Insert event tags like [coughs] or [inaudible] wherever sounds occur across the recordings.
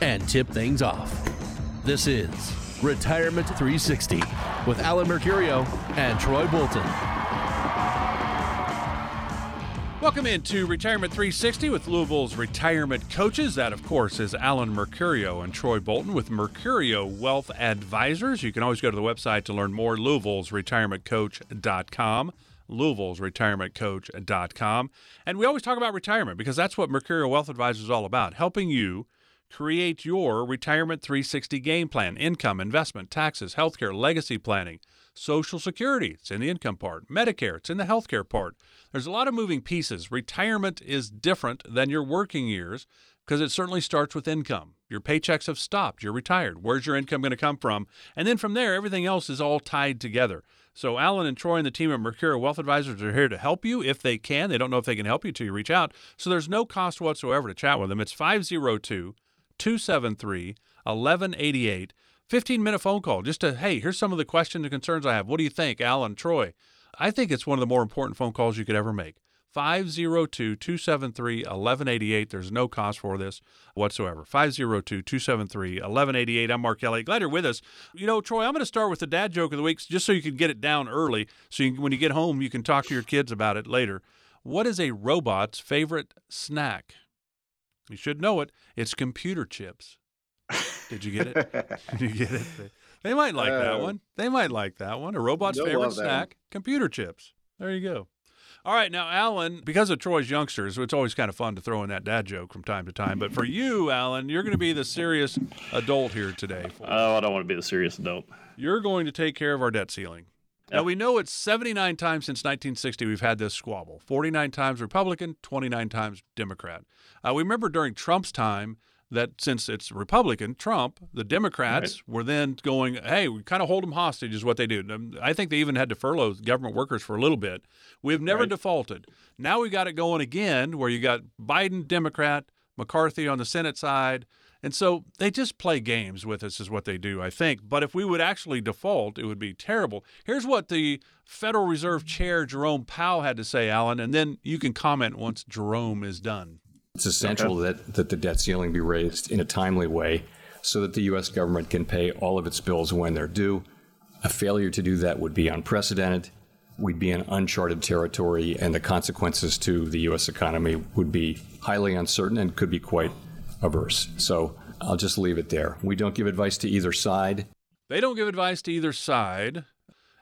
and tip things off. This is Retirement 360 with Alan Mercurio and Troy Bolton. Welcome into Retirement 360 with Louisville's retirement coaches. That, of course, is Alan Mercurio and Troy Bolton with Mercurio Wealth Advisors. You can always go to the website to learn more, Louisville's retirementcoach.com. Louisville's retirementcoach.com. And we always talk about retirement because that's what Mercurio Wealth Advisors is all about, helping you create your retirement 360 game plan income, investment, taxes, healthcare, legacy planning, Social Security. It's in the income part, Medicare. It's in the healthcare part. There's a lot of moving pieces. Retirement is different than your working years because it certainly starts with income. Your paychecks have stopped. You're retired. Where's your income going to come from? And then from there, everything else is all tied together. So Alan and Troy and the team at Mercurio Wealth Advisors are here to help you if they can. They don't know if they can help you till you reach out. So there's no cost whatsoever to chat with them. It's 502 273 1188. 15 minute phone call just to, hey, here's some of the questions and concerns I have. What do you think, Alan, Troy? I think it's one of the more important phone calls you could ever make. 502 273 1188. There's no cost for this whatsoever. 502 273 1188. I'm Mark Elliott. Glad you're with us. You know, Troy, I'm going to start with the dad joke of the week just so you can get it down early. So you, when you get home, you can talk to your kids about it later. What is a robot's favorite snack? You should know it. It's computer chips. Did you get it? [laughs] Did you get it? They might like uh, that one. They might like that one. A robot's favorite snack, computer chips. There you go. All right, now Alan, because of Troy's youngsters, it's always kind of fun to throw in that dad joke from time to time. But for [laughs] you, Alan, you're going to be the serious adult here today. Oh, I don't want to be the serious adult. You're going to take care of our debt ceiling. Now we know it's 79 times since 1960 we've had this squabble. 49 times Republican, 29 times Democrat. Uh, we remember during Trump's time that since it's Republican, Trump, the Democrats right. were then going, hey, we kind of hold them hostage, is what they do. I think they even had to furlough government workers for a little bit. We've never right. defaulted. Now we got it going again where you got Biden, Democrat, McCarthy on the Senate side. And so they just play games with us, is what they do, I think. But if we would actually default, it would be terrible. Here's what the Federal Reserve Chair, Jerome Powell, had to say, Alan, and then you can comment once Jerome is done. It's essential okay. that, that the debt ceiling be raised in a timely way so that the U.S. government can pay all of its bills when they're due. A failure to do that would be unprecedented. We'd be in uncharted territory, and the consequences to the U.S. economy would be highly uncertain and could be quite averse. So I'll just leave it there. We don't give advice to either side. They don't give advice to either side.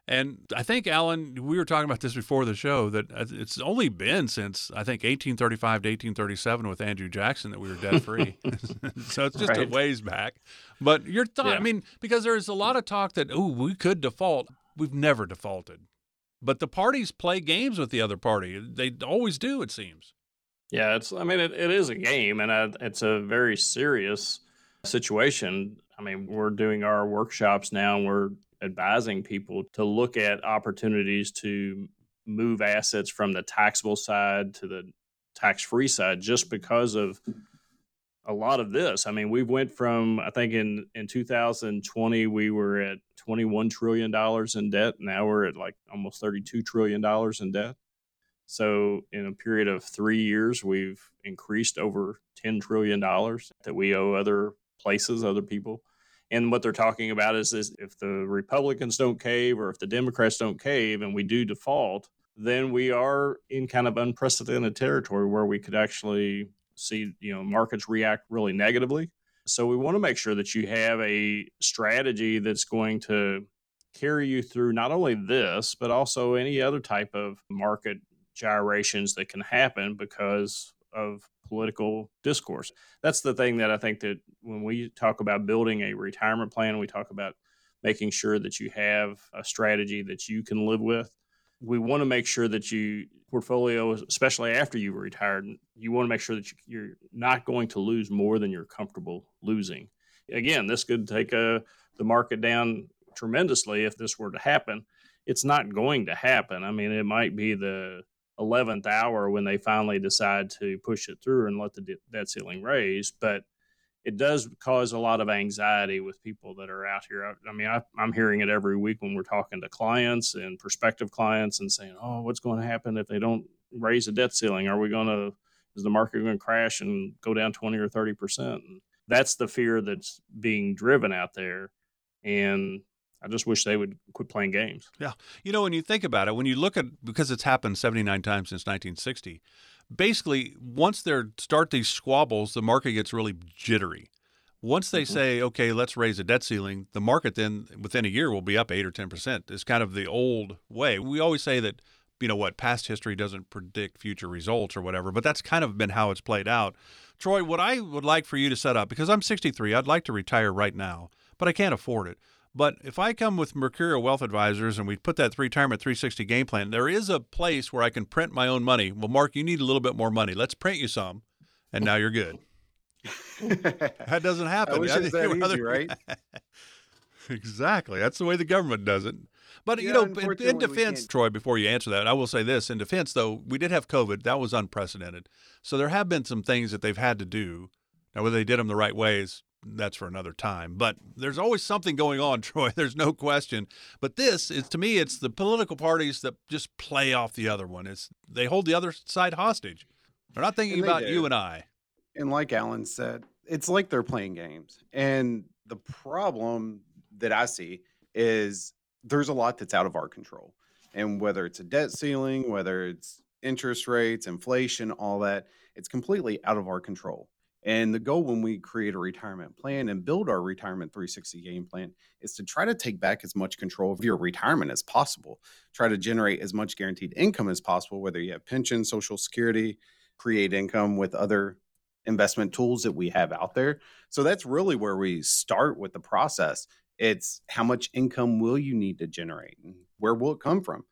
And I think, Alan, we were talking about this before the show that uh, it's only been since I think 1835 to 1837 with Andrew Jackson that we were debt free. [laughs] so it's just right. a ways back. But your thought, yeah. I mean, because there's a lot of talk that, oh, we could default. We've never defaulted. But the parties play games with the other party. They always do, it seems. Yeah, it's. I mean, it, it is a game, and uh, it's a very serious situation. I mean, we're doing our workshops now, and we're advising people to look at opportunities to move assets from the taxable side to the tax free side just because of a lot of this. I mean, we went from I think in in 2020 we were at 21 trillion dollars in debt. Now we're at like almost 32 trillion dollars in debt. So in a period of 3 years we've increased over 10 trillion dollars that we owe other places, other people. And what they're talking about is, is if the Republicans don't cave or if the Democrats don't cave and we do default, then we are in kind of unprecedented territory where we could actually see you know markets react really negatively. So we want to make sure that you have a strategy that's going to carry you through not only this but also any other type of market gyrations that can happen because of political discourse. That's the thing that I think that when we talk about building a retirement plan, we talk about making sure that you have a strategy that you can live with. We want to make sure that you portfolio, especially after you've retired, you want to make sure that you're not going to lose more than you're comfortable losing. Again, this could take a, the market down tremendously if this were to happen. It's not going to happen. I mean, it might be the 11th hour when they finally decide to push it through and let the debt ceiling raise. But it does cause a lot of anxiety with people that are out here. I, I mean, I, am hearing it every week when we're talking to clients and prospective clients and saying, "Oh, what's going to happen if they don't raise the debt ceiling? Are we going to is the market going to crash and go down 20 or 30 percent?" That's the fear that's being driven out there, and I just wish they would quit playing games. Yeah, you know, when you think about it, when you look at because it's happened 79 times since 1960 basically once they start these squabbles, the market gets really jittery. Once they mm-hmm. say, okay, let's raise a debt ceiling, the market then within a year will be up eight or ten percent. It's kind of the old way. We always say that, you know what, past history doesn't predict future results or whatever, but that's kind of been how it's played out. Troy, what I would like for you to set up, because I'm 63, I'd like to retire right now, but I can't afford it. But if I come with Mercurio Wealth Advisors and we put that retirement 360 game plan, there is a place where I can print my own money. Well, Mark, you need a little bit more money. Let's print you some, and now you're good. [laughs] that doesn't happen. I wish [laughs] that easy, right? [laughs] exactly. That's the way the government does it. But yeah, you know, in, in defense, Troy, before you answer that, I will say this: in defense, though, we did have COVID. That was unprecedented. So there have been some things that they've had to do. Now, whether they did them the right ways, that's for another time. But there's always something going on, [laughs] Troy. There's no question. But this is to me, it's the political parties that just play off the other one. It's they hold the other side hostage. They're not thinking about do. you and I. And like Alan said, it's like they're playing games. And the problem that I see is there's a lot that's out of our control. And whether it's a debt ceiling, whether it's interest rates, inflation, all that, it's completely out of our control. And the goal when we create a retirement plan and build our retirement 360 game plan is to try to take back as much control of your retirement as possible. Try to generate as much guaranteed income as possible, whether you have pension, social security, create income with other investment tools that we have out there. So that's really where we start with the process. It's how much income will you need to generate? And Where will it come from?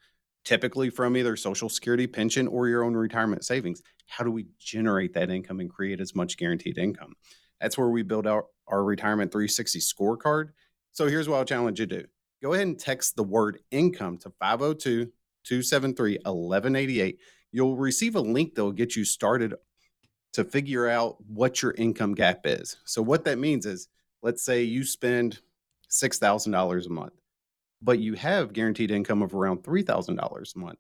Typically from either social security pension or your own retirement savings how do we generate that income and create as much guaranteed income? That's where we build out our retirement 360 scorecard. So here's what i'll challenge you to do. Go ahead and text the word income to 502 273 1188 you'll receive a link that will get you started to figure out what your income gap is. So what that means is let's say you spend $6000 a month but you have guaranteed income of around $3,000 a month.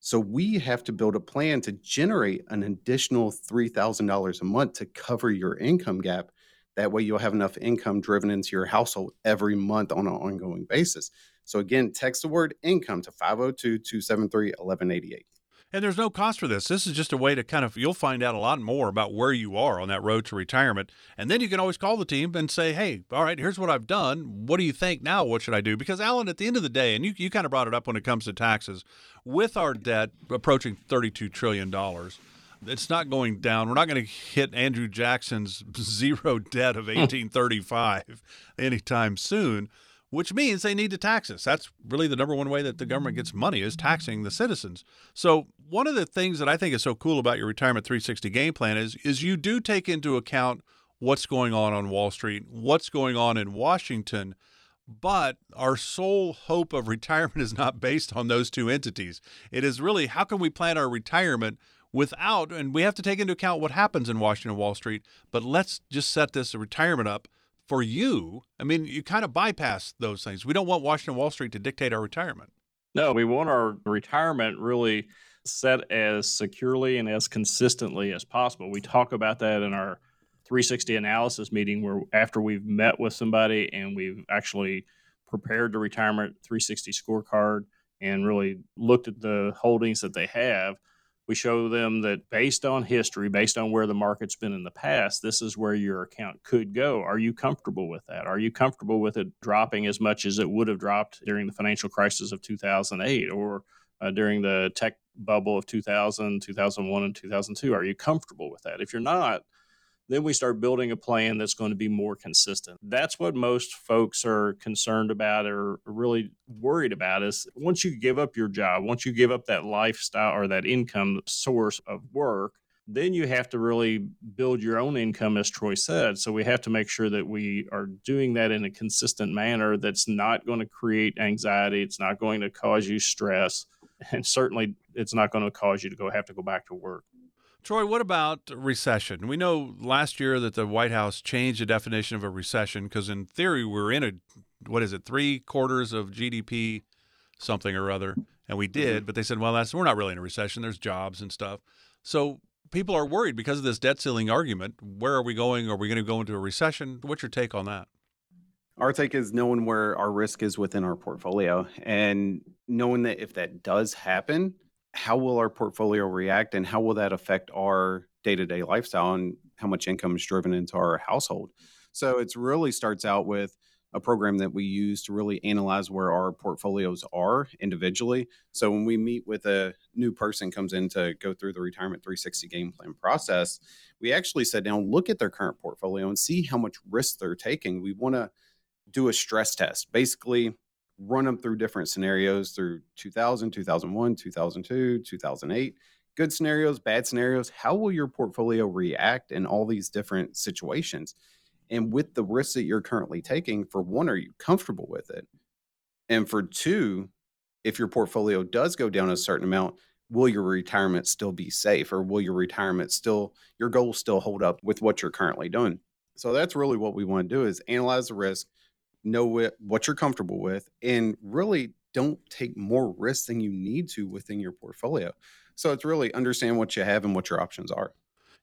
So we have to build a plan to generate an additional $3,000 a month to cover your income gap. That way you'll have enough income driven into your household every month on an ongoing basis. So again, text the word income to 502 273 1188. And there's no cost for this. This is just a way to kind of, you'll find out a lot more about where you are on that road to retirement. And then you can always call the team and say, hey, all right, here's what I've done. What do you think now? What should I do? Because, Alan, at the end of the day, and you, you kind of brought it up when it comes to taxes, with our debt approaching $32 trillion, it's not going down. We're not going to hit Andrew Jackson's [laughs] zero debt of hmm. 1835 anytime soon which means they need to tax us. That's really the number one way that the government gets money is taxing the citizens. So one of the things that I think is so cool about your retirement 360 game plan is is you do take into account what's going on on Wall Street, what's going on in Washington, but our sole hope of [laughs] retirement is not based on those two entities. It is really how can we plan our retirement without and we have to take into account what happens in Washington Wall Street, but let's just set this retirement up for you, I mean, you kind of bypass those things. We don't want Washington Wall Street to dictate our retirement. No, we want our retirement really set as securely and as consistently as possible. We talk about that in our 360 analysis meeting where after we've met with somebody and we've actually prepared the retirement 360 scorecard and really looked at the holdings that they have we show them that based on history, based on where the market's been in the past, this is where your account could go. Are you comfortable with that? Are you comfortable with it dropping as much as it would have dropped during the financial crisis of 2008 or uh, during the tech bubble of 2000, 2001, and 2002? Are you comfortable with that? If you're not, then we start building a plan that's going to be more consistent. That's what most folks are concerned about or really worried about is once you give up your job, once you give up that lifestyle or that income source of work, then you have to really build your own income, as Troy said. So we have to make sure that we are doing that in a consistent manner that's not going to create anxiety. It's not going to cause you stress. And certainly it's not going to cause you to go have to go back to work. Troy, what about recession? We know last year that the White House changed the definition of a recession because, in theory, we're in a what is it, three quarters of GDP, something or other, and we did. Mm-hmm. But they said, well, that's we're not really in a recession. There's jobs and stuff. So people are worried because of this debt ceiling argument. Where are we going? Are we going to go into a recession? What's your take on that? Our take is knowing where our risk is within our portfolio and knowing that if that does happen, how will our portfolio react and how will that affect our day to day lifestyle and how much income is driven into our household? So it really starts out with a program that we use to really analyze where our portfolios are individually. So when we meet with a new person comes in to go through the retirement 360 game plan process, we actually sit down, look at their current portfolio and see how much risk they're taking. We want to do a stress test, basically run them through different scenarios through 2000, 2001, 2002, 2008. Good scenarios, bad scenarios. How will your portfolio react in all these different situations? And with the risks that you're currently taking, for one, are you comfortable with it? And for two, if your portfolio does go down a certain amount, will your retirement still be safe or will your retirement still, your goals still hold up with what you're currently doing? So that's really what we want to do is analyze the risk, know what, you're comfortable with, and really don't take more risk than you need to within your portfolio. So it's really understand what you have and what your options are.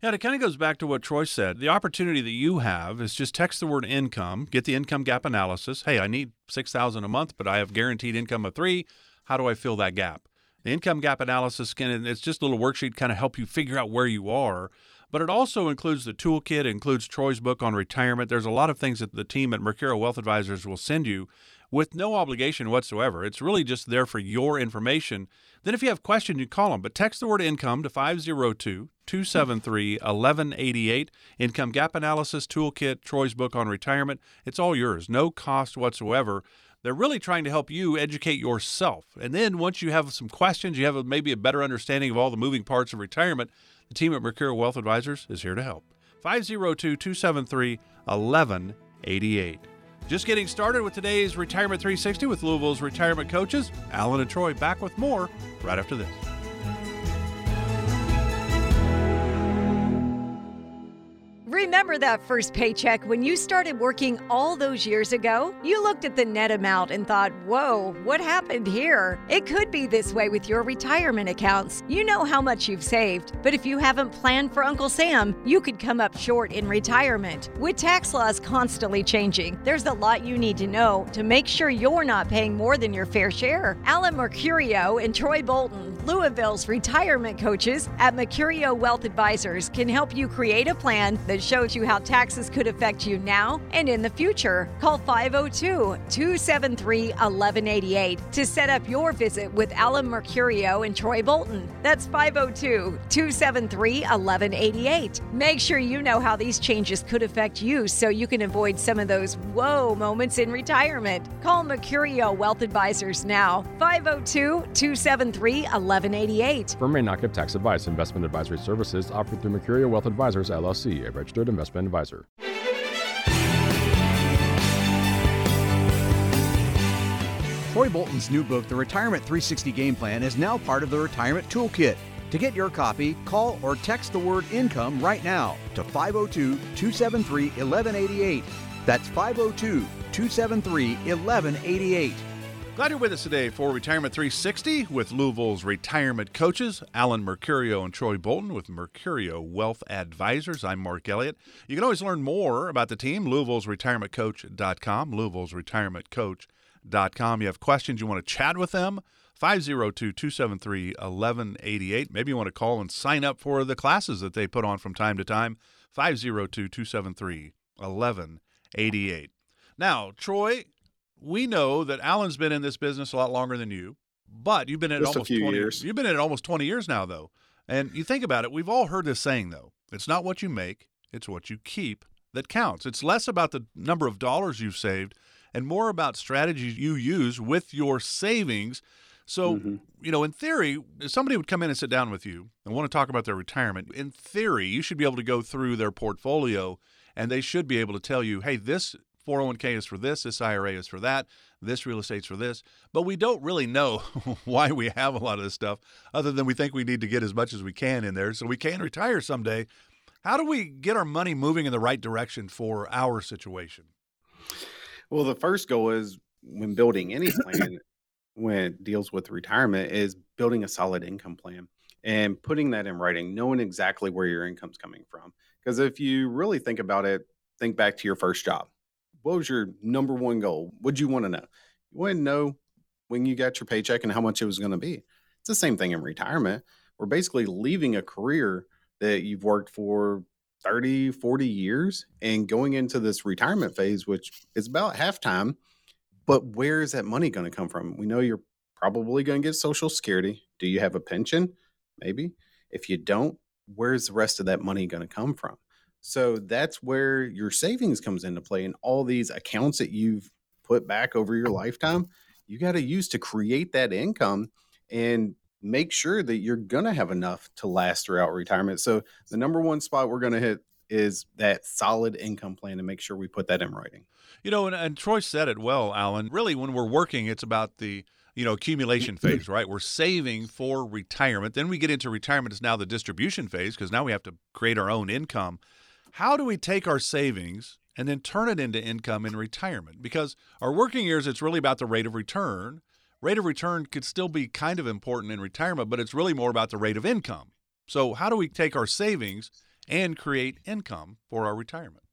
Yeah, it kind of goes back to what Troy said. The opportunity that you have is just text the word income, get the income gap analysis. Hey, I need 6000 a month, but I have guaranteed income of 3. How do I fill that gap? The income gap analysis can and it's just a little worksheet kind of help you figure out where you are, but it also includes the toolkit, includes Troy's book on retirement. There's a lot of things that the team at Mercurio Wealth Advisors will send you with no obligation whatsoever. It's really just there for your information. Then, if you have questions, you call them. But text the word income to 502 273 1188. Income Gap Analysis Toolkit, Troy's book on retirement. It's all yours, no cost whatsoever. They're really trying to help you educate yourself. And then once you have some questions, you have maybe a better understanding of all the moving parts of retirement, the team at Mercurio Wealth Advisors is here to help. 502 273 1188. Just getting started with today's Retirement 360 with Louisville's retirement coaches. Alan and Troy back with more right after this. Remember that first paycheck when you started working all those years ago? You looked at the net amount and thought, whoa, what happened here? It could be this way with your retirement accounts. You know how much you've saved, but if you haven't planned for Uncle Sam, you could come up short in retirement. With tax laws constantly changing, there's a lot you need to know to make sure you're not paying more than your fair share. Alan Mercurio and Troy Bolton, Louisville's retirement coaches at Mercurio Wealth Advisors, can help you create a plan that shows you how taxes could affect you now and in the future. Call 502 273 1188 to set up your visit with Alan Mercurio and Troy Bolton. That's 502 273 1188. Make sure you know how these changes could affect you so you can avoid some of those whoa moments in retirement. Call Mercurio Wealth Advisors now, 502 273 1188. Firm may not give tax advice. Investment advisory services offered through Mercurio Wealth Advisors, LLC, a registered investment advisor. Troy Bolton's new book, The Retirement 360 Game Plan, is now part of the Retirement Toolkit. To get your copy, call or text the word income right now to 502 273 1188. That's 502 273 1188. Glad you're with us today for Retirement 360 with Louisville's retirement coaches, Alan Mercurio and Troy Bolton with Mercurio Wealth Advisors. I'm Mark Elliott. You can always learn more about the team, Louisville's retirement retirementcoach.com, Louisville's retirement retirementcoach.com. You have questions, you want to chat with them, 502 273 1188. Maybe you want to call and sign up for the classes that they put on from time to time, 502 273 1188. Now, Troy, we know that Alan's been in this business a lot longer than you, but you've been in Just almost a few 20 years. You've been in it almost 20 years now though. And you think about it, we've all heard this saying though. It's not what you make, it's what you keep that counts. It's less about the number of dollars you've saved and more about strategies you use with your savings So, mm-hmm. you know, in theory, if somebody would come in and sit down with you and want to talk about their retirement, in theory, you should be able to go through their portfolio and they should be able to tell you, hey, this 401k is for this, this IRA is for that, this real estate's for this. But we don't really know [laughs] why we have a lot of this stuff other than we think we need to get as much as we can in there so we can retire someday. How do we get our money moving in the right direction for our situation? Well, the first goal is when building any plan [coughs] when it deals with retirement is building a solid income plan and putting that in writing, knowing exactly where your income's coming from. Because if you really think about it, think back to your first job. What was your number one goal? What'd you want to know? You want to know when you got your paycheck and how much it was going to be. It's the same thing in retirement. We're basically leaving a career that you've worked for 30, 40 years and going into this retirement phase, which is about halftime. But where is that money going to come from? We know you're probably going to get Social Security. Do you have a pension? Maybe. If you don't, where's the rest of that money going to come from? So that's where your savings comes into play and all these accounts that you've put back over your lifetime, you got to use to create that income and make sure that you're going to have enough to last throughout retirement. So the number one spot we're going to hit is that solid income plan and make sure we put that in writing. You know, and, and Troy said it well, Alan. Really, when we're working, it's about the you know accumulation phase right we're saving for retirement then we get into retirement is now the distribution phase because now we have to create our own income how do we take our savings and then turn it into income in retirement? Because our working years it's really about the rate of return. Rate of return could still be kind of important in retirement but it's really more about the rate of income. So how do we take our savings and create income for our retirement?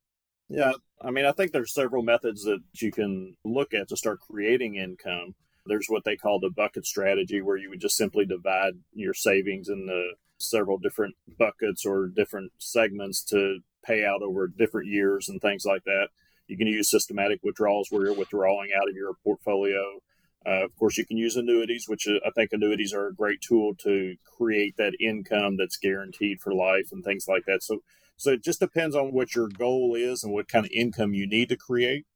Yeah i mean i think there's several methods that you can look at to start creating income. There's what they call the bucket strategy, where you would just simply divide your savings into several different buckets or different segments to pay out over different years and things like that. You can use systematic withdrawals where you're withdrawing out of your portfolio. Uh, of course, you can use annuities, which uh, I think annuities are a great tool to create that income that's guaranteed for life and things like that. So, so it just depends on what your goal is and what kind of income you need to create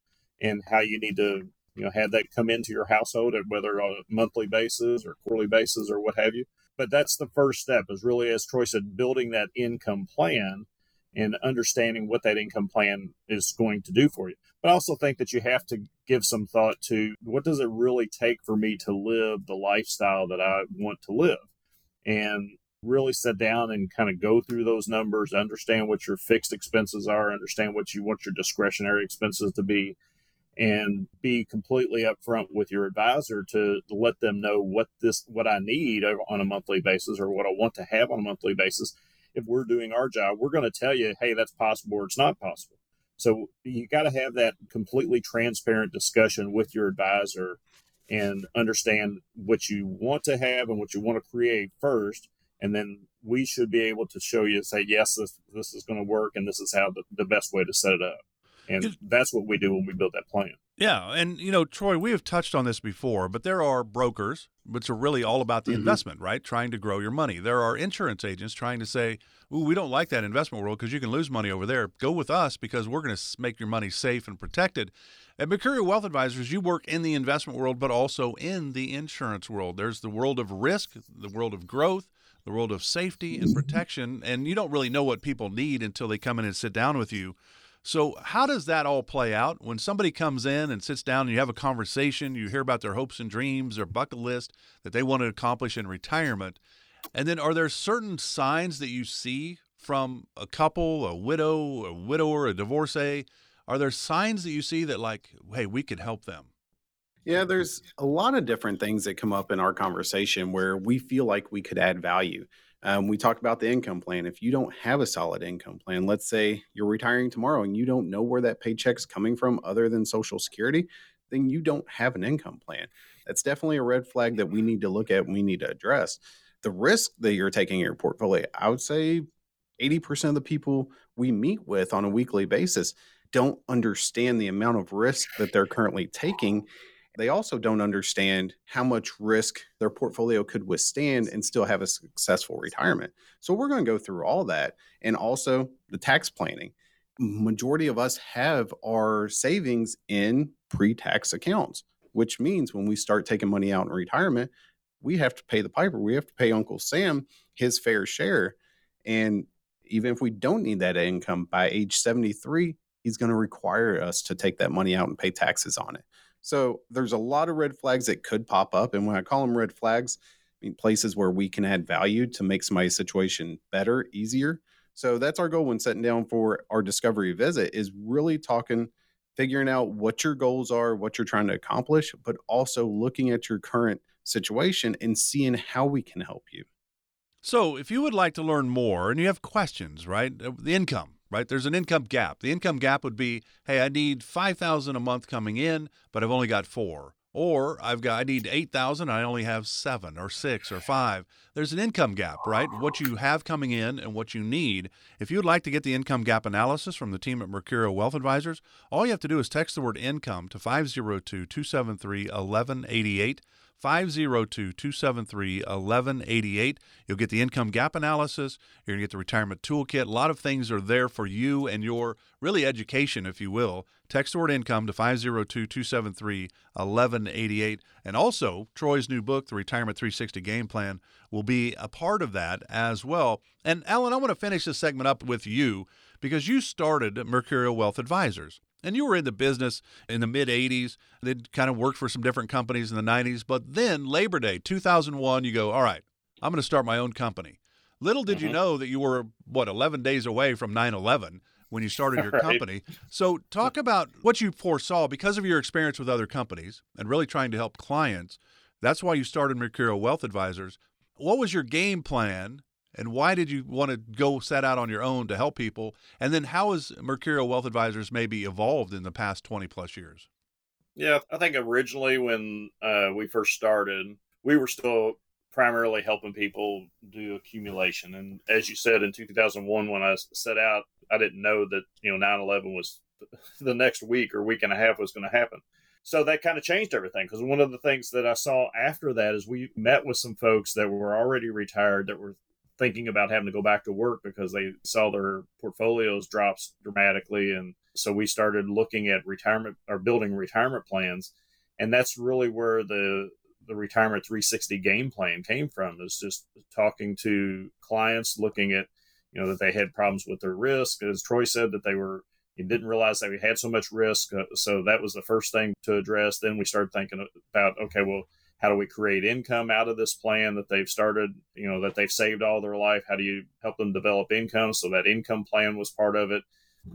and how you need to you know have that come into your household whether on a monthly basis or quarterly basis or what have you but that's the first step is really as troy said building that income plan and understanding what that income plan is going to do for you but i also think that you have to give some thought to what does it really take for me to live the lifestyle that i want to live and really sit down and kind of go through those numbers understand what your fixed expenses are understand what you want your discretionary expenses to be and be completely upfront with your advisor to let them know what this what I need on a monthly basis or what I want to have on a monthly basis. If we're doing our job, we're going to tell you, hey, that's possible or it's not possible. So you got to have that completely transparent discussion with your advisor and understand what you want to have and what you want to create first. And then we should be able to show you, say, yes, this, this is going to work and this is how the, the best way to set it up. And that's what we do when we build that plan. Yeah. And, you know, Troy, we have touched on this before, but there are brokers, which are really all about the mm-hmm. investment, right? Trying to grow your money. There are insurance agents trying to say, Ooh, we don't like that investment world because you can lose money over there. Go with us because we're going to make your money safe and protected. At Mercurio Wealth Advisors, you work in the investment world, but also in the insurance world. There's the world of risk, the world of growth, the world of safety and protection. And you don't really know what people need until they come in and sit down with you. So, how does that all play out when somebody comes in and sits down and you have a conversation? You hear about their hopes and dreams, their bucket list that they want to accomplish in retirement. And then, are there certain signs that you see from a couple, a widow, a widower, a divorcee? Are there signs that you see that, like, hey, we could help them? Yeah, there's a lot of different things that come up in our conversation where we feel like we could add value. Um, we talked about the income plan. If you don't have a solid income plan, let's say you're retiring tomorrow and you don't know where that paycheck's coming from other than Social Security, then you don't have an income plan. That's definitely a red flag that we need to look at. We need to address the risk that you're taking in your portfolio. I would say 80% of the people we meet with on a weekly basis don't understand the amount of risk that they're currently taking they also don't understand how much risk their portfolio could withstand and still have a successful retirement. So we're going to go through all that and also the tax planning. Majority of us have our savings in pre-tax accounts, which means when we start taking money out in retirement, we have to pay the piper. We have to pay Uncle Sam his fair share. And even if we don't need that income by age 73, he's going to require us to take that money out and pay taxes on it. So there's a lot of red flags that could pop up. And when I call them red flags, I mean places where we can add value to make somebody's situation better, easier. So that's our goal when setting down for our discovery visit is really talking, figuring out what your goals are, what you're trying to accomplish, but also looking at your current situation and seeing how we can help you. So, if you would like to learn more and you have questions, right? Uh, the income, right? There's an income gap. The income gap would be, hey, I need 5,000 a month coming in, but I've only got 4. Or I've got I need 8,000, I only have 7 or 6 or 5. There's an income gap, right? What you have coming in and what you need. If you'd like to get the income gap analysis from the team at Mercurio Wealth Advisors, all you have to do is text the word income to 502 273 1188. 502 273 1188. You'll get the income gap analysis. You're going to get the retirement toolkit. A lot of things are there for you and your really education, if you will. Text the word income to 502 273 1188. And also, Troy's new book, The Retirement 360 Game Plan, will be a part of that as well. And Alan, I want to finish this segment up with you because you started Mercurio Wealth Advisors. And you were in the business in the mid 80s. They'd kind of worked for some different companies in the 90s. But then, Labor Day 2001, you go, all right, I'm going to start my own company. Little did mm-hmm. you know that you were, what, 11 days away from 9 11 when you started your [laughs] right. company. So, talk about what you foresaw because of your experience with other companies and really trying to help clients. That's why you started Mercurio Wealth Advisors. What was your game plan and why did you want to go set out on your own to help people? And then how has Mercurio Wealth Advisors maybe evolved in the past 20 plus years? Yeah, I think originally when uh, we first started, we were still primarily helping people do accumulation. And as you said, in 2001, when I set out, I didn't know that, you know, 9 11 was [laughs] the next week or week and a half was going to happen. So that kind of changed everything because one of the things that I saw after that is we met with some folks that were already retired that were thinking about having to go back to work because they saw their portfolios drops dramatically. And so we started looking at retirement or building retirement plans. And that's really where the the retirement 360 game plan came from is just talking to clients looking at you know that they had problems with their risk. As troy said that they were you didn't realize that we had so much risk. Uh, so that was the first thing to address. Then we started thinking about okay well how do we create income out of this plan that they've started you know that they've saved all their life? How do you help them develop income? So that income plan was part of it.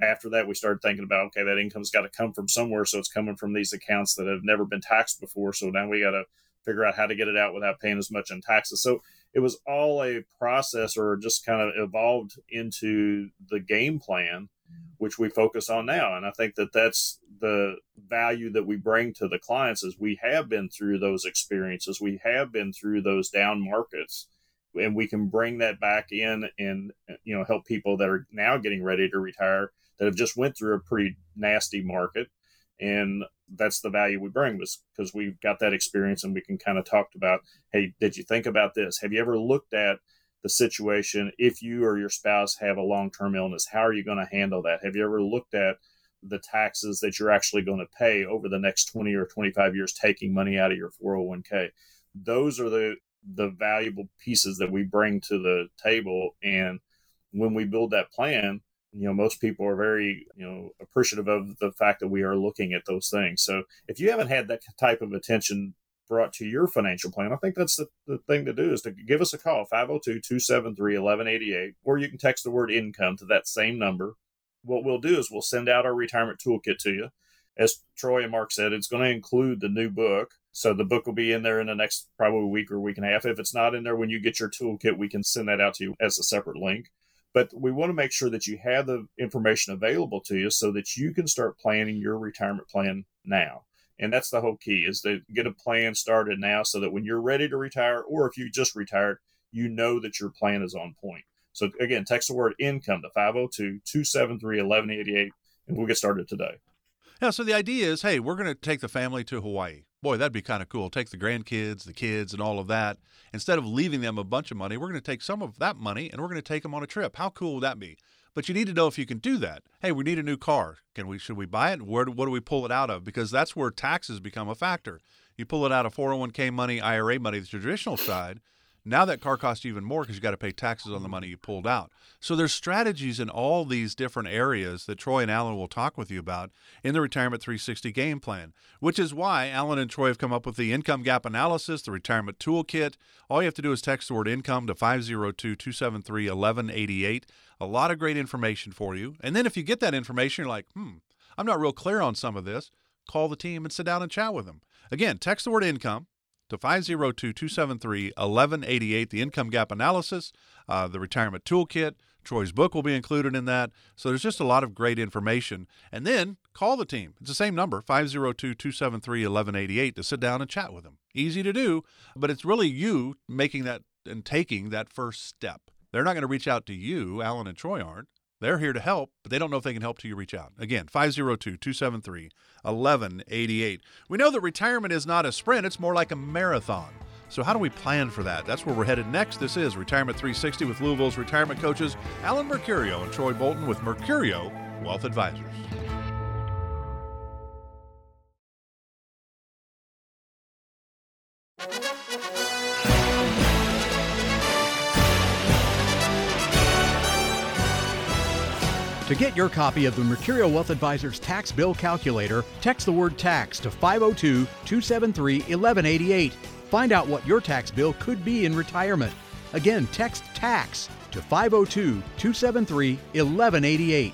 After that we started thinking about okay that income's got to come from somewhere. So it's coming from these accounts that have never been taxed before. So now we got to figure out how to get it out without paying as much in taxes. So it was all a process or just kind of evolved into the game plan which we focus on now. And I think that that's the value that we bring to the clients is we have been through those experiences. We have been through those down markets and we can bring that back in and, you know, help people that are now getting ready to retire that have just went through a pretty nasty market. And that's the value we bring was because we've got that experience and we can kind of talk about, Hey, did you think about this? Have you ever looked at the situation if you or your spouse have a long-term illness how are you going to handle that? Have you ever looked at the taxes that you're actually going to pay over the next 20 or 25 years taking money out of your 401k those are the the valuable pieces that we bring to the table and when we build that plan you know most people are very you know appreciative of the fact that we are looking at those things. So if you haven't had that type of attention brought to your financial plan, I think that's the, the thing to do is to give us a call, 502 273 1188, or you can text the word income to that same number. What we'll do is we'll send out our retirement toolkit to you. As Troy and Mark said, it's going to include the new book. So the book will be in there in the next probably week or week and a half. If it's not in there when you get your toolkit, we can send that out to you as a separate link. But we want to make sure that you have the information available to you so that you can start planning your retirement plan now. And that's the whole key is to get a plan started now so that when you're ready to retire, or if you just retired, you know that your plan is on point. So again, text the word income to 502 273 1188 and we'll get started today. Yeah, so the idea is hey, we're going to take the family to Hawaii. Boy, that'd be kind of cool. Take the grandkids, the kids, and all of that. Instead of leaving them a bunch of money, we're going to take some of that money and we're going to take them on a trip. How cool would that be? But you need to know if you can do that. Hey, we need a new car. Can we should we buy it? Where what do we pull it out of? Because that's where taxes become a factor. You pull it out of 401k money, IRA money, the traditional side. Now that car costs even more because you got to pay taxes on the money you pulled out. So there's strategies in all these different areas that Troy and Alan will talk with you about in the Retirement 360 game plan, which is why Alan and Troy have come up with the income gap analysis, the retirement toolkit. All you have to do is text the word income to 502-273-1188. A lot of great information for you. And then if you get that information, you're like, hmm, I'm not real clear on some of this, call the team and sit down and chat with them. Again, text the word income to 502 273 1188, the income gap analysis, uh, the retirement toolkit. Troy's book will be included in that. So there's just a lot of great information. And then call the team. It's the same number, 502 273 1188, to sit down and chat with them. Easy to do, but it's really you making that and taking that first step. They're not going to reach out to you, Alan and Troy aren't. They're here to help, but they don't know if they can help till you reach out. Again, 502 273 1188. We know that retirement is not a sprint, it's more like a marathon. So, how do we plan for that? That's where we're headed next. This is Retirement 360 with Louisville's retirement coaches, Alan Mercurio and Troy Bolton with Mercurio Wealth Advisors. To get your copy of the Mercurio Wealth Advisors Tax Bill Calculator, text the word tax to 502 273 1188. Find out what your tax bill could be in retirement. Again, text tax to 502 273 1188.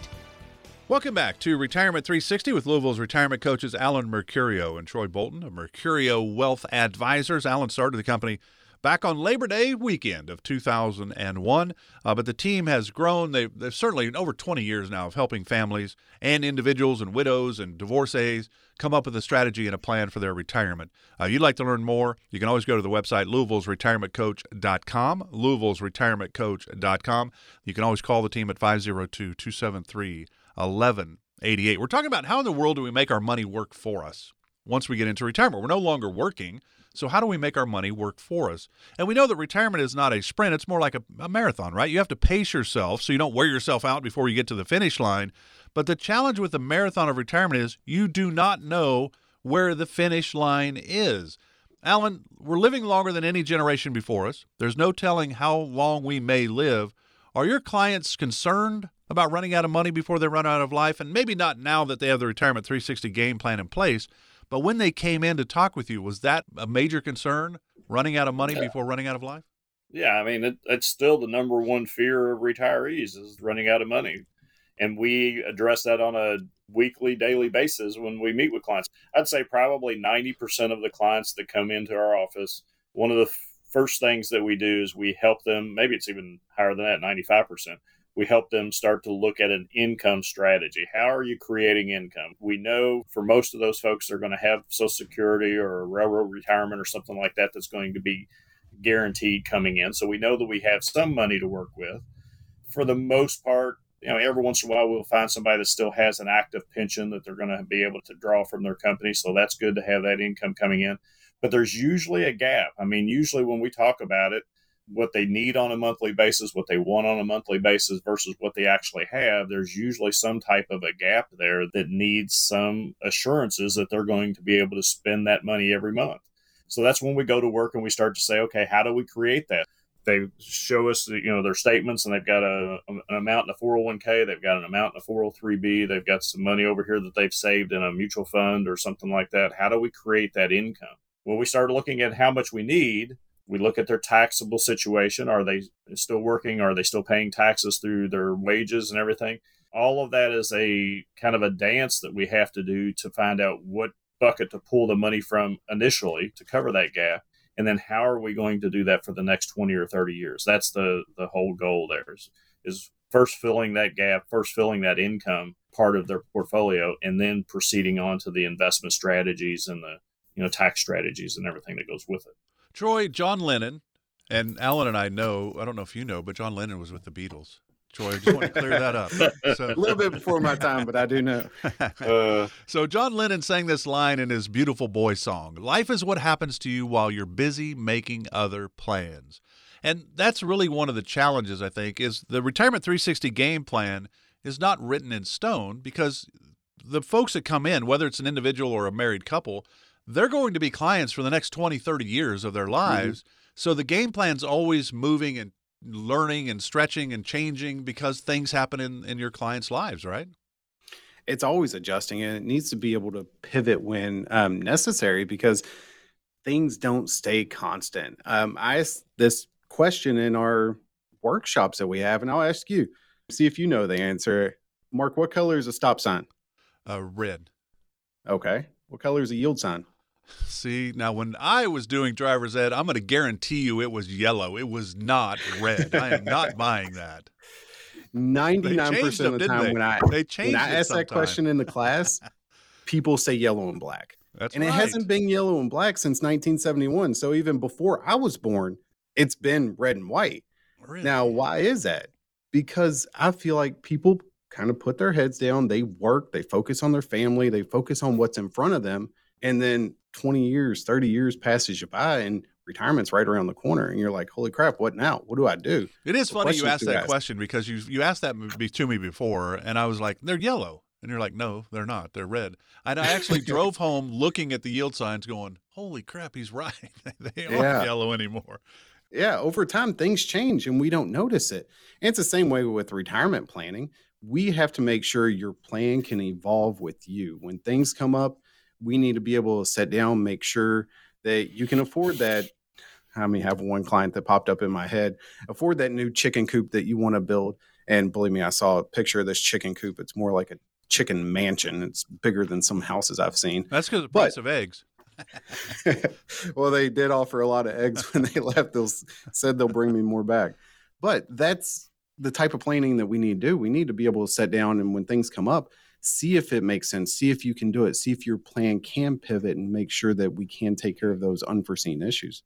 Welcome back to Retirement 360 with Louisville's retirement coaches Alan Mercurio and Troy Bolton of Mercurio Wealth Advisors. Alan started the company back on Labor Day weekend of 2001. Uh, but the team has grown. They've, they've certainly over 20 years now of helping families and individuals and widows and divorcees come up with a strategy and a plan for their retirement. Uh, you'd like to learn more, you can always go to the website louisville'sretirementcoach.com, louisville'sretirementcoach.com. You can always call the team at 502 273 1188. We're talking about how in the world do we make our money work for us once we get into retirement? We're no longer working. So, how do we make our money work for us? And we know that retirement is not a sprint, it's more like a, a, marathon, right? You have to pace yourself so you don't wear yourself out before you get to the finish line. But the challenge with the marathon of retirement is you do not know where the finish line is. Alan, we're living longer than any generation before us. There's no telling how long we may live. Are your clients concerned about running out of money before they run out of life? And maybe not now that they have the Retirement 360 game plan in place, but when they came in to talk with you, was that a major concern, running out of money Yeah. before running out of life? Yeah, I mean, it, it's still the number one fear of retirees is running out of money. And we address that on a weekly, daily basis when we meet with clients. I'd say probably 90% of the clients that come into our office, one of the first things that we do is we help them, maybe it's even higher than that, 95%. We help them start to look at an income strategy. How are you creating income? We know for most of those folks, they're going to have Social Security or railroad retirement or something like that that's going to be guaranteed coming in. So we know that we have some money to work with. For the most part, you know, every once in a while we'll find somebody that still has an active pension that they're going to be able to draw from their company. So that's good to have that income coming in. But there's usually a gap. I mean, usually when we talk about it, what they need on a monthly basis, what they want on a monthly basis versus what they actually have, there's usually some type of a gap there that needs some assurances that they're going to be able to spend that money every month. So that's when we go to work and we start to say, okay, how do we create that? They show us, you know, their statements, and they've got a, um, an amount in a 401k, they've got an amount in a 403b, they've got some money over here that they've saved in a mutual fund or something like that. How do we create that income? Well, we start looking at how much we need. We look at their taxable situation. Are they still working? Are they still paying taxes through their wages and everything? All of that is a kind of a dance that we have to do to find out what bucket to pull the money from initially to cover that gap and then how are we going to do that for the next 20 or 30 years that's the the whole goal there is is first filling that gap first filling that income part of their portfolio and then proceeding on to the investment strategies and the you know tax strategies and everything that goes with it Troy, John Lennon, and Alan and I know, I don't know if you know, but John Lennon was with the Beatles. Troy, I just want to clear that up. [laughs] So, A little bit before my time, but I do know. [laughs] uh, So John Lennon sang this line in his Beautiful Boy song Life is what happens to you while you're busy making other plans. And that's really one of the challenges, I think, is the Retirement 360 game plan is not written in stone because the folks that come in, whether it's an individual or a married couple, they're going to be clients for the next 20, 30 years of their mm-hmm. lives. Mm-hmm. So the game plan's always moving and learning and stretching and changing because things happen in, in your clients' lives, right? It's always adjusting and it needs to be able to pivot when um, necessary because things don't stay constant. Um, I asked this question in our workshops that we have, and I'll ask you, see if you know the answer. Mark, what color is a stop sign? Uh, red. Okay. What color is a yield sign? See, now when I was doing driver's ed, I'm going to guarantee you it was yellow. It was not red. I am not [laughs] buying that. 99% of the time they? when I, they when I ask that question in the class, [laughs] people say yellow and black. That's and right. it hasn't been yellow and black since 1971. So even before I was born, it's been red and white. Really? Now, why is that? Because I feel like people kind of put their heads down, they work, they focus on their family, they focus on what's in front of them. And then 20 years, 30 years passes you by and retirement's right around the corner and you're like, holy crap, what now? What do I do? It is funny you asked that ask. question because you you asked that to me before and I was like, they're yellow. And you're like, no, they're not. They're red. And I actually [laughs] drove home looking at the yield signs going, holy crap, he's right. [laughs] they aren't yeah. yellow anymore. Yeah, over time things change and we don't notice it. And it's the same way with retirement planning. We have to make sure your plan can evolve with you. When things come up, we need to be able to sit down, make sure that you can afford that. I mean, have one client that popped up in my head, afford that new chicken coop that you want to build. And believe me, I saw a picture of this chicken coop. It's more like a chicken mansion. It's bigger than some houses I've seen. That's because the price but, of eggs. [laughs] [laughs] well, they did offer a lot of eggs when they [laughs] left. They said they'll bring me more back. But that's the type of planning that we need to do. We need to be able to sit down and when things come up, see if it makes sense, see if you can do it, see if your plan can pivot and make sure that we can take care of those unforeseen issues.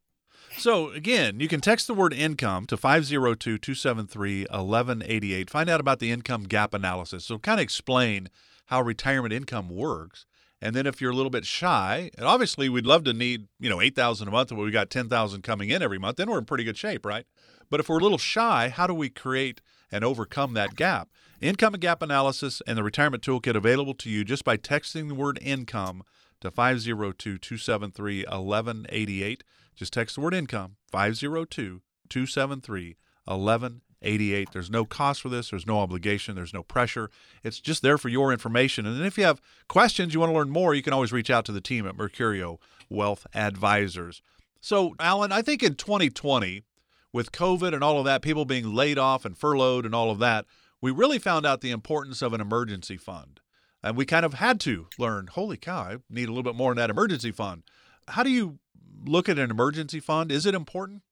So, again, you can text the word income to 502 273 1188. Find out about the income gap analysis. So, kind of explain how retirement income works. And then if you're a little bit shy, and obviously we'd love to need, you know, 8,000 a month, but we got 10,000 coming in every month, then we're in pretty good shape, right? But if we're a little shy, how do we create and overcome that gap? Income and gap analysis and the retirement toolkit available to you just by texting the word income to 502 273 1188. Just text the word income 502 273 1188. There's no cost for this, there's no obligation, there's no pressure. It's just there for your information. And if you have questions, you want to learn more, you can always reach out to the team at Mercurio Wealth Advisors. So, Alan, I think in 2020, with COVID and all of that, people being laid off and furloughed and all of that, we really found out the importance of an emergency fund. And we kind of had to learn, holy cow, I need a little bit more in that emergency fund. How do you look at an emergency fund? Is it important?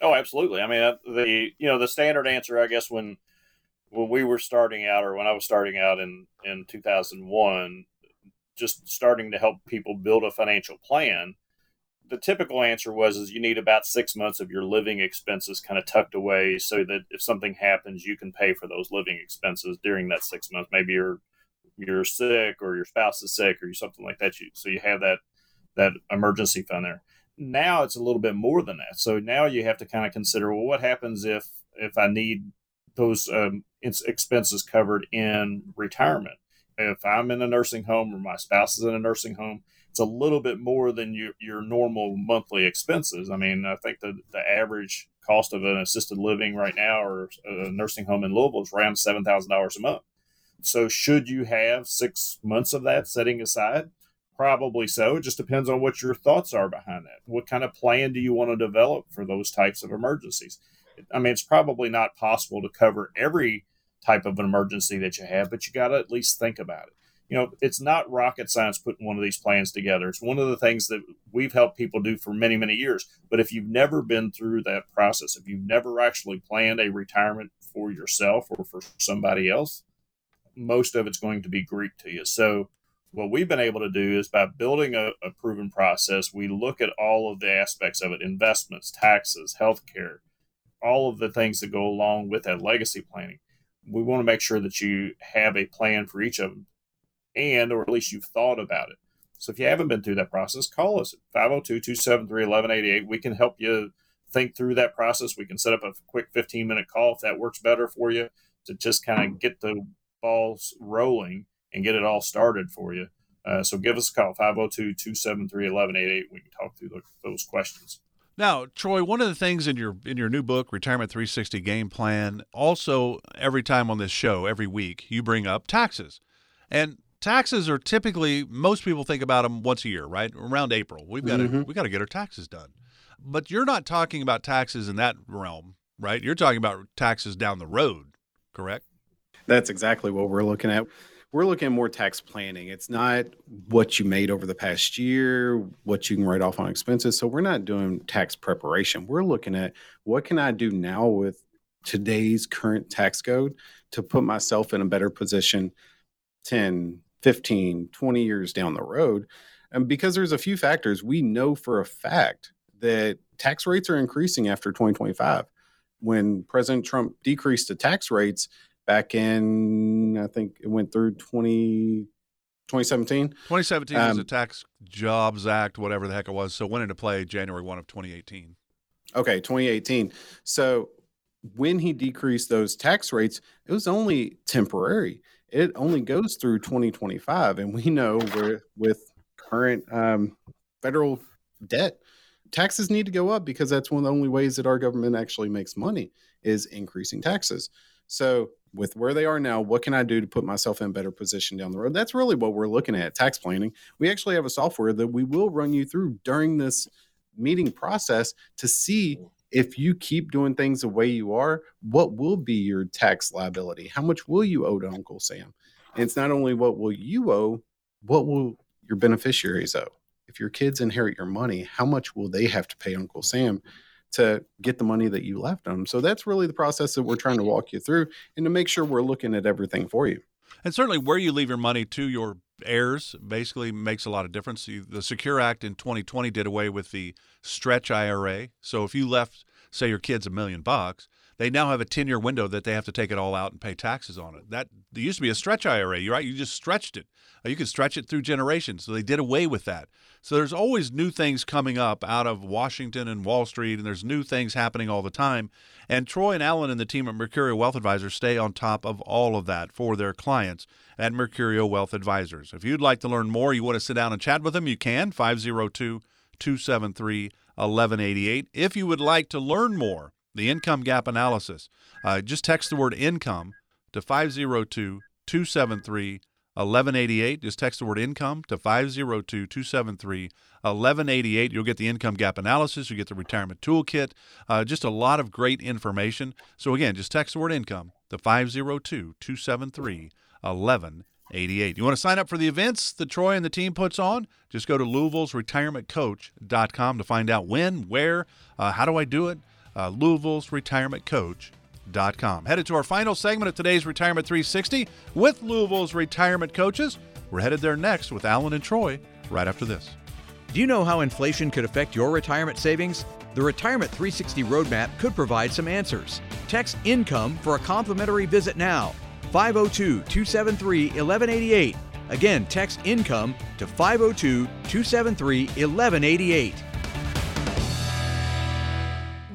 Oh, absolutely. I mean, uh, the you know the standard answer, I guess, when when we were starting out, or when I was starting out in in two thousand one, just starting to help people build a financial plan. The typical answer was is you need about six months of your living expenses kind of tucked away, so that if something happens, you can pay for those living expenses during that six months. Maybe you're you're sick, or your spouse is sick, or something like that. You so you have that that emergency fund there now it's a little bit more than that. So now you have to kind of consider, well, what happens if if I need those um, expenses covered in retirement? If I'm in a nursing home or my spouse is in a nursing home, it's a little bit more than your your normal monthly expenses. I mean, I think the the average cost of an assisted living right now or a nursing home in Louisville is around seven thousand dollars a month. So, should you have six months of that setting aside? Probably so. It just depends on what your thoughts are behind that. What kind of plan do you want to develop for those types of emergencies? I mean, it's probably not possible to cover every type of an emergency that you have, but you got to at least think about it. You know, it's not rocket science putting one of these plans together. It's one of the things that we've helped people do for many, many years. But if you've never been through that process, if you've never actually planned a retirement for yourself or for somebody else, most of it's going to be Greek to you. So, what we've been able to do is by building a, a, proven process, we look at all of the aspects of it investments, taxes, healthcare, all of the things that go along with that legacy planning. We want to make sure that you have a plan for each of them and, or at least you've thought about it. So if you haven't been through that process, call us at 502 273 1188. We can help you think through that process. We can set up a quick 15 minute call if that works better for you to just kind of get the balls rolling and get it all started for you. Uh, so give us a call, 502 273 1188. We can talk through the, those questions. Now, Troy, one of the things in your in your new book, Retirement 360 Game Plan, also every time on this show, every week, you bring up taxes. And taxes are typically most people think about them once a year, right? Around April. We've got Mm-hmm. to we got to get our taxes done. But you're not talking about taxes in that realm, right? You're talking about taxes down the road, correct? That's exactly what we're looking at. We're looking at more tax planning. It's not what you made over the past year, what you can write off on expenses. So we're not doing tax preparation. We're looking at what can I do now with today's current tax code to put myself in a better position 10, 15, 20 years down the road. And because there's a few factors, we know for a fact that tax rates are increasing after 2025. When President Trump decreased the tax rates, back in I think it went through 20, 2017. 2017 was Um, the Tax Jobs Act, whatever the heck it was. So went into play January 1 of 2018. Okay, 2018. So when he decreased those tax rates, it was only temporary. It only goes through 2025, and we know we're with current um, federal debt, taxes need to go up because that's one of the only ways that our government actually makes money is increasing taxes. So with where they are now, what can I do to put myself in better position down the road? That's really what we're looking at, tax planning. We actually have a software that we will run you through during this meeting process to see if you keep doing things the way you are, what will be your tax liability? How much will you owe to Uncle Sam? And it's not only what will you owe, what will your beneficiaries owe? If your kids inherit your money, how much will they have to pay Uncle Sam to get the money that you left them? So that's really the process that we're trying to walk you through and to make sure we're looking at everything for you. And certainly, where you leave your money to your heirs basically makes a lot of difference. The Secure Act in 2020 did away with the stretch IRA. So if you left, say, your kids a million bucks, they now have a 10 year window that they have to take it all out and pay taxes on it. That there used to be a stretch IRA, right? You just stretched it. Uh, You could stretch it through generations. So they did away with that. So there's always new things coming up out of Washington and Wall Street, and there's new things happening all the time. And Troy and Alan and the team at Mercurio Wealth Advisors stay on top of all of that for their clients at Mercurio Wealth Advisors. If you'd like to learn more, you want to sit down and chat with them, you can 502 273 1188. If you would like to learn more, the income gap analysis, uh, just text the word income to 502 273 1188. Just text the word income to 502 273 1188. You'll get the income gap analysis, you get the retirement toolkit, uh, just a lot of great information. So, again, just text the word income to 502 273 1188. You want to sign up for the events that Troy and the team puts on? Just go to Louisville's retirementcoach.com to find out when, where, uh, how do I do it? Uh, Louisville's retirementcoach.com. Headed to our final segment of today's Retirement 360 with Louisville's retirement coaches. We're headed there next with Alan and Troy right after this. Do you know how inflation could affect your retirement savings? The Retirement 360 Roadmap could provide some answers. Text INCOME for a complimentary visit now. 502 273 1188. Again, text INCOME to 502 273 1188.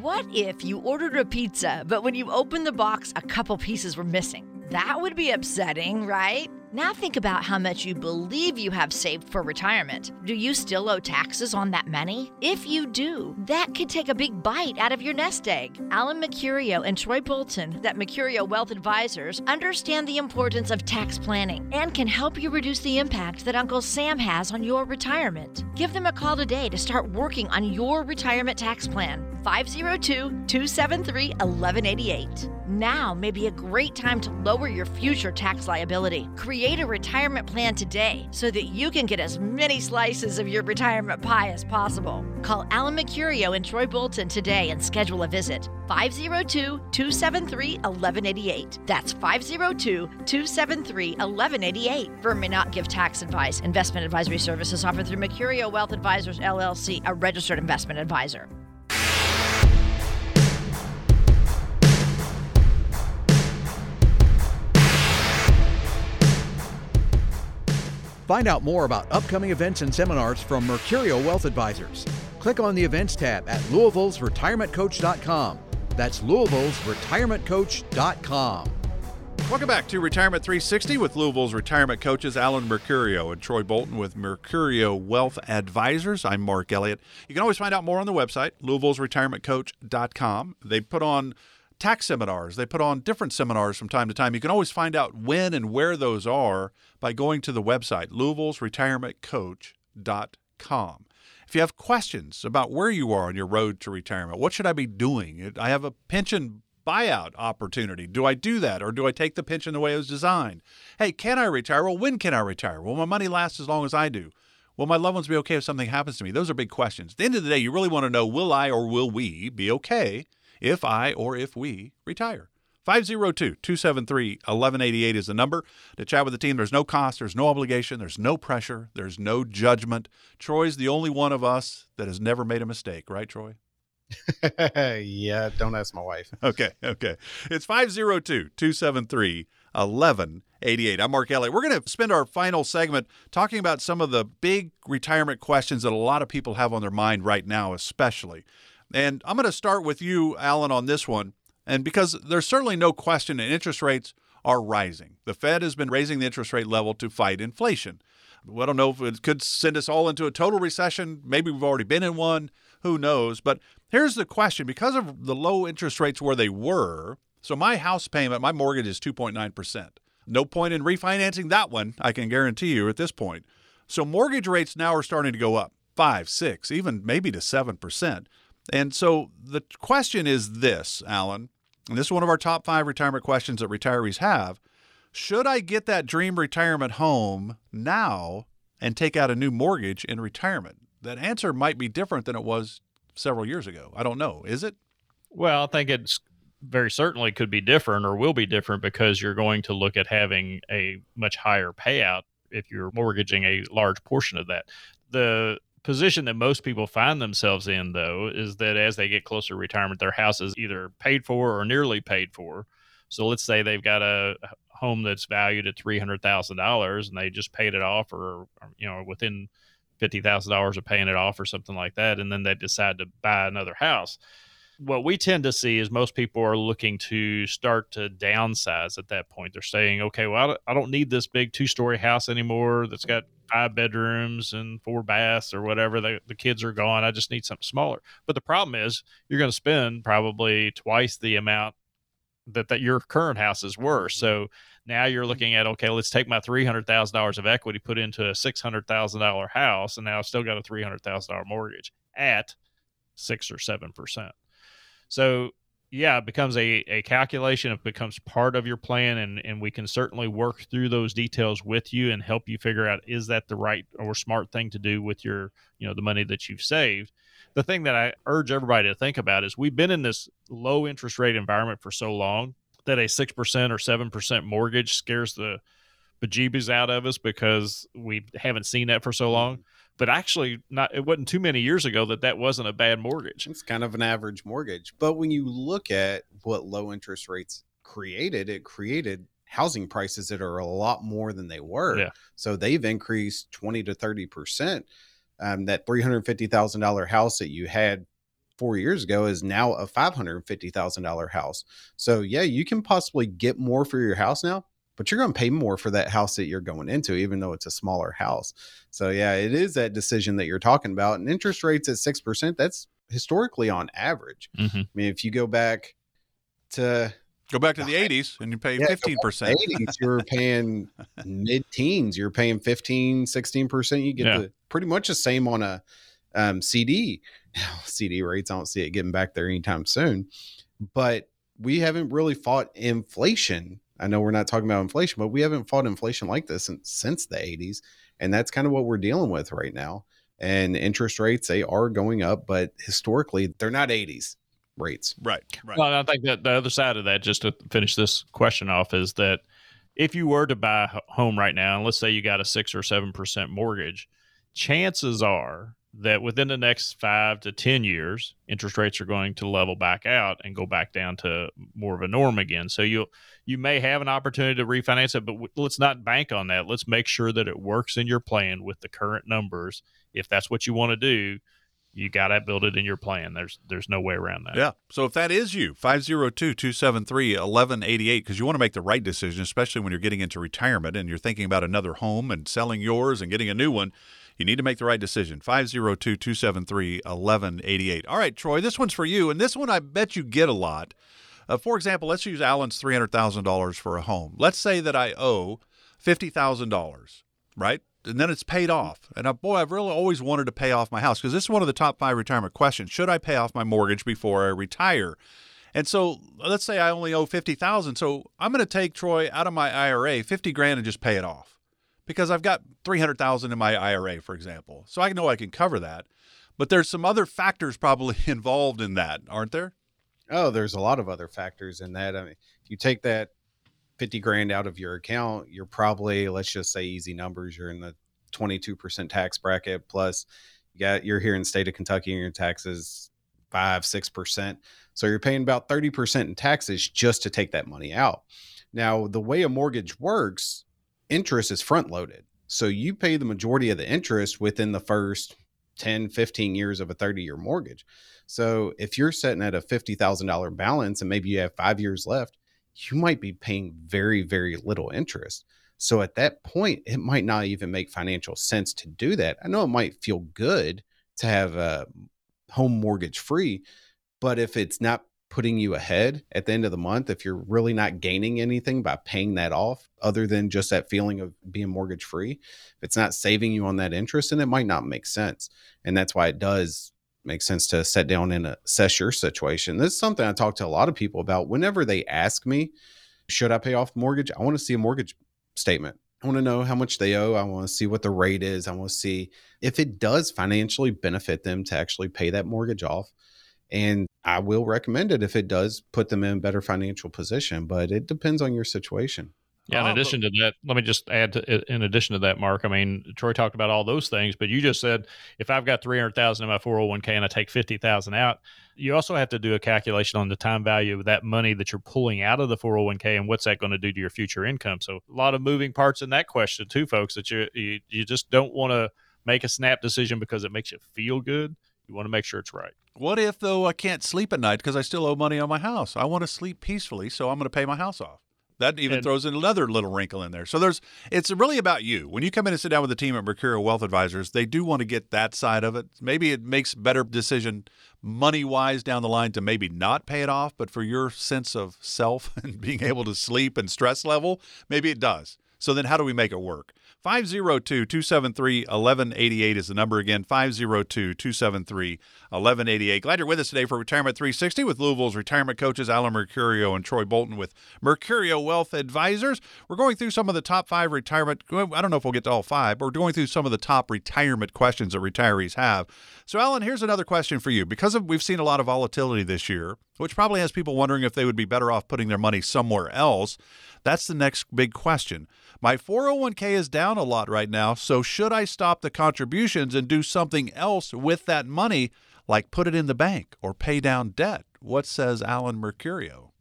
What if you ordered a pizza, but when you opened the box, a couple pieces were missing? That would be upsetting, right? Now think about how much you believe you have saved for retirement. Do you still owe taxes on that money? If you do, that could take a big bite out of your nest egg. Alan Mercurio and Troy Bolton, that Mercurio Wealth Advisors, understand the importance of tax planning and can help you reduce the impact that Uncle Sam has on your retirement. Give them a call today to start working on your retirement tax plan. 502 273 1188. Now may be a great time to lower your future tax liability. Create a retirement plan today so that you can get as many slices of your retirement pie as possible. Call Alan Mercurio and Troy Bolton today and schedule a visit. 502 273 1188. That's 502 273 1188. Firm may not give tax advice. Investment advisory services offered through Mercurio Wealth Advisors LLC, a registered investment advisor. Find out more about upcoming events and seminars from Mercurio Wealth Advisors. Click on the events tab at Louisville's retirementcoach.com. That's Louisville's retirementcoach.com. Welcome back to Retirement 360 with Louisville's retirement coaches Alan Mercurio and Troy Bolton with Mercurio Wealth Advisors. I'm Mark Elliott. You can always find out more on the website, Louisville's retirementcoach.com. They put on tax seminars. They put on different seminars from time to time. You can always find out when and where those are by going to the website, Louisville's retirementcoach.com. If you have questions about where you are on your road to retirement, what should I be doing? I have a pension buyout opportunity. Do I do that or do I take the pension the way it was designed? Hey, can I retire? Well, when can I retire? Will my money last as long as I do? Will my loved ones be okay if something happens to me? Those are big questions. At the end of the day, you really want to know will I or will we be okay if I or if we retire? 502 273 1188 is the number to chat with the team. There's no cost, there's no obligation, there's no pressure, there's no judgment. Troy's the only one of us that has never made a mistake, right, Troy? [laughs] yeah, don't ask my wife. [laughs] Okay, okay. It's 502 273 1188. I'm Mark Elliott. We're going to spend our final segment talking about some of the big retirement questions that a lot of people have on their mind right now, especially. And I'm going to start with you, Alan, on this one. And because there's certainly no question that interest rates are rising, the Fed has been raising the interest rate level to fight inflation. I don't know if it could send us all into a total recession. Maybe we've already been in one. Who knows? But here's the question because of the low interest rates where they were, so my house payment, my mortgage is 2.9%. No point in refinancing that one, I can guarantee you at this point. So mortgage rates now are starting to go up five, six, even maybe to 7%. And so the question is this, Alan, and this is one of our top five retirement questions that retirees have. Should I get that dream retirement home now and take out a new mortgage in retirement? That answer might be different than it was several years ago. I don't know. Is it? Well, I think it's very certainly could be different or will be different because you're going to look at having a much higher payout if you're mortgaging a large portion of that. The position that most people find themselves in, though, is that as they get closer to retirement, their house is either paid for or nearly paid for. So let's say they've got a home that's valued at three hundred thousand dollars, and they just paid it off, or you know, within fifty thousand dollars of paying it off, or something like that, and then they decide to buy another house. What we tend to see is most people are looking to start to downsize at that point. They're saying, okay, well, I don't need this big two story house anymore that's got five bedrooms and four baths or whatever. The, the kids are gone. I just need something smaller. But the problem is you're going to spend probably twice the amount that, that your current house is worth. So now you're mm-hmm. looking at, okay, let's take my $300,000 of equity, put into a $600,000 house, and now I've still got a $300,000 mortgage at six or 7%. So yeah, it becomes a, a calculation. It becomes part of your plan, and, and we can certainly work through those details with you and help you figure out is that the right or smart thing to do with your, you know, the money that you've saved. The thing that I urge everybody to think about is we've been in this low interest rate environment for so long that a 6% or 7% mortgage scares the bejeebies out of us because we haven't seen that for so long mm-hmm. But actually not it wasn't too many years ago that that wasn't a bad mortgage. It's kind of an average mortgage but when you look at what low interest rates created it created housing prices that are a lot more than they were. Yeah. so they've increased 20 to 30 percent. Um, that $350000 house that you had four years ago is now a $550000 house. So yeah you can possibly get more for your house now but you're going to pay more for that house that you're going into, even though it's a smaller house. So, yeah, it is that decision that you're talking about. And interest rates at 6%, that's historically on average. Mm-hmm. I mean, if you go back to Go back to the 80s and you pay yeah, 15%. 80s, you're [laughs] paying mid teens, you're paying 15, 16%. You get yeah. the pretty much the same on a um, CD. [sighs] CD rates, I don't see it getting back there anytime soon. But we haven't really fought inflation I know we're not talking about inflation, but we haven't fought inflation like this since, since the 80s. And that's kind of what we're dealing with right now. And interest rates, they are going up, but historically, they're not 80s rates. Right. Right. Well, I think that the other side of that, just to finish this question off, is that if you were to buy a home right now, and let's say you got a six or seven percent mortgage, chances are that within the next five to 10 years, interest rates are going to level back out and go back down to more of a norm again. So you you may have an opportunity to refinance it, but w- let's not bank on that. Let's make sure that it works in your plan with the current numbers. If that's what you want to do, you got to build it in your plan. There's there's no way around that. Yeah. So if that is you, 502-273-1188 because you want to make the right decision especially when you're getting into retirement and you're thinking about another home and selling yours and getting a new one. You need to make the right decision. 502 273 1188. All right, Troy, this one's for you. And this one I bet you get a lot. Uh, for example, let's use Alan's $300,000 for a home. Let's say that I owe $50,000, right? And then it's paid off. And I, boy, I've really always wanted to pay off my house because this is one of the top five retirement questions. Should I pay off my mortgage before I retire? And so let's say I only owe 50,000. So I'm going to take Troy out of my IRA, 50 grand and just pay it off because I've got 300,000 in my IRA, for example. So I know I can cover that. But there's some other factors probably [laughs] involved in that, aren't there? Oh, there's a lot of other factors in that. I mean, if you take that 50 grand out of your account, you're probably, let's just say easy numbers, you're in the 22% tax bracket plus you got you're here in state of Kentucky and your taxes five, six percent. So you're paying about 30% in taxes just to take that money out. Now, the way a mortgage works, interest is front loaded. So you pay the majority of the interest within the first 10, 15 years of a 30 year mortgage. So if you're sitting at a $50,000 balance and maybe you have five years left, you might be paying very, very little interest. So at that point, it might not even make financial sense to do that. I know it might feel good to have a home mortgage free, but if it's not putting you ahead at the end of the month if you're really not gaining anything by paying that off other than just that feeling of being mortgage free if it's not saving you on that interest then it might not make sense and that's why it does make sense to set down and assess your situation this is something i talk to a lot of people about whenever they ask me should i pay off mortgage i want to see a mortgage statement I want to know how much they owe. I want to see what the rate is. I want to see if it does financially benefit them to actually pay that mortgage off. And I will recommend it if it does put them in a better financial position, but it depends on your situation. Yeah. In Uh, addition to that, let me just add to, in addition to that, Mark, I mean, Troy talked about all those things, but you just said if I've got 300,000 in my 401k and I take 50,000 out, you also have to do a calculation on the time value of that money that you're pulling out of the 401k and what's that going to do to your future income. So a lot of moving parts in that question too, folks, that you, you, you just don't want to make a snap decision because it makes you feel good. You want to make sure it's right. What if, though, I can't sleep at night because I still owe money on my house? I want to sleep peacefully, so I'm going to pay my house off. That even And- throws in another little wrinkle in there. So there's, it's really about you. When you come in and sit down with the team at Mercurio Wealth Advisors, they do want to get that side of it. Maybe it makes better decision money wise down the line to maybe not pay it off, but for your sense of self [laughs] and being able to sleep and stress level, maybe it does. So then how do we make it work? 502 273 1188 is the number again 502 273 1188. Glad you're with us today for Retirement 360 with Louisville's retirement coaches Alan Mercurio and Troy Bolton with Mercurio Wealth Advisors. We're going through some of the top five retirement, I don't know if we'll get to all five, but we're going through some of the top retirement questions that retirees have. So, Alan, here's another question for you. Because of, we've seen a lot of volatility this year, which probably has people wondering if they would be better off putting their money somewhere else. That's the next big question. My 401k is down a lot right now, so should I stop the contributions and do something else with that money, like put it in the bank or pay down debt? What says Alan Mercurio?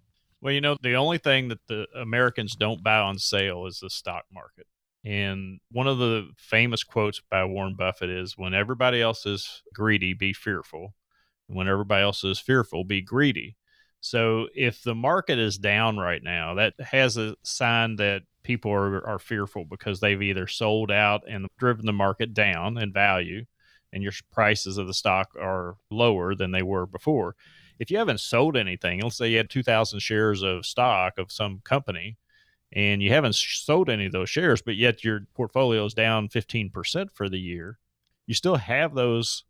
Well, you know, the only thing that the Americans don't buy on sale is the stock market. And one of the famous quotes by Warren Buffett is when everybody else is greedy, be fearful. And when everybody else is fearful, be greedy. So if the market is down right now, that has a sign that people are, are fearful because they've either sold out and driven the market down in value and your prices of the stock are lower than they were before. If you haven't sold anything, let's say you had 2,000 shares of stock of some company and you haven't sold any of those shares, but yet your portfolio is down 15% for the year, you still have those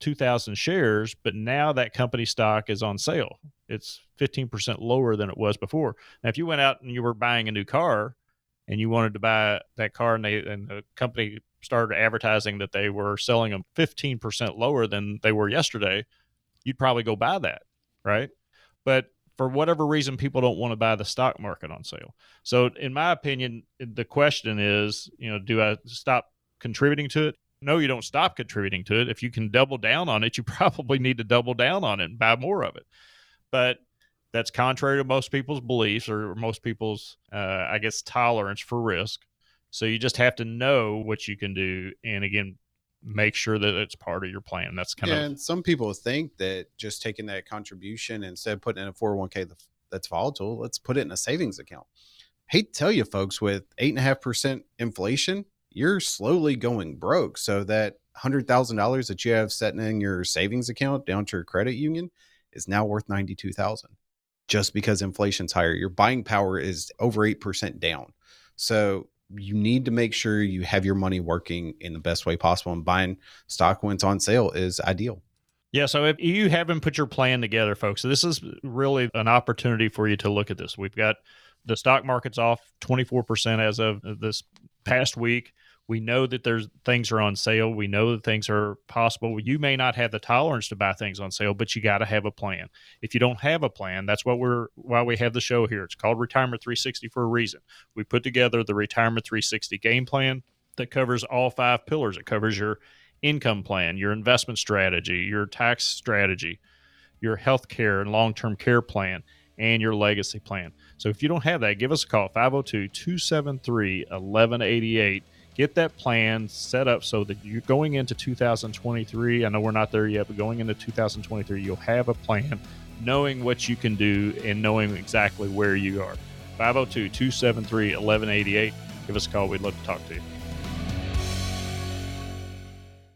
2,000 shares, but now that company stock is on sale. It's 15% lower than it was before. Now, if you went out and you were buying a new car and you wanted to buy that car and, they, and the company started advertising that they were selling them 15% lower than they were yesterday, you'd probably go buy that, right? But for whatever reason, people don't want to buy the stock market on sale. So, in my opinion, the question is, you know, do I stop contributing to it? No, you don't stop contributing to it. If you can double down on it, you [laughs] probably need to double down on it and buy more of it. But that's contrary to most people's beliefs or most people's, uh, I guess, tolerance for risk. So you just have to know what you can do. And again, make sure that it's part of your plan. That's kind yeah, of and some people think that just taking that contribution instead of putting in a 401k that's volatile, let's put it in a savings account. Hate to tell you, folks, with eight and a half percent inflation, you're slowly going broke. So that hundred thousand dollars that you have sitting in your savings account down to your credit union is now worth ninety two thousand, just because inflation's higher. Your buying power is over eight percent down. So you need to make sure you have your money working in the best way possible. And buying stock when it's on sale is ideal. Yeah, so if you haven't put your plan together, folks, this is really an opportunity for you to look at this. We've got the stock market's off 24% as of this past week. We know that there's things are on sale. We know that things are possible. You may not have the tolerance to buy things on sale, but you got to have a plan. If you don't have a plan, that's what we're why we have the show here. It's called Retirement 360 for a reason. We put together the Retirement 360 game plan that covers all five pillars. It covers your income plan, your investment strategy, your tax strategy, your health care and long-term care plan, and your legacy plan. So if you don't have that, give us a call 502 273 1188 get that plan set up so that you're going into 2023. I know we're not there yet, but going into 2023, you'll have a plan, knowing what you can do and knowing exactly where you are. 502 273 1188. Give us a call. We'd love to talk to you.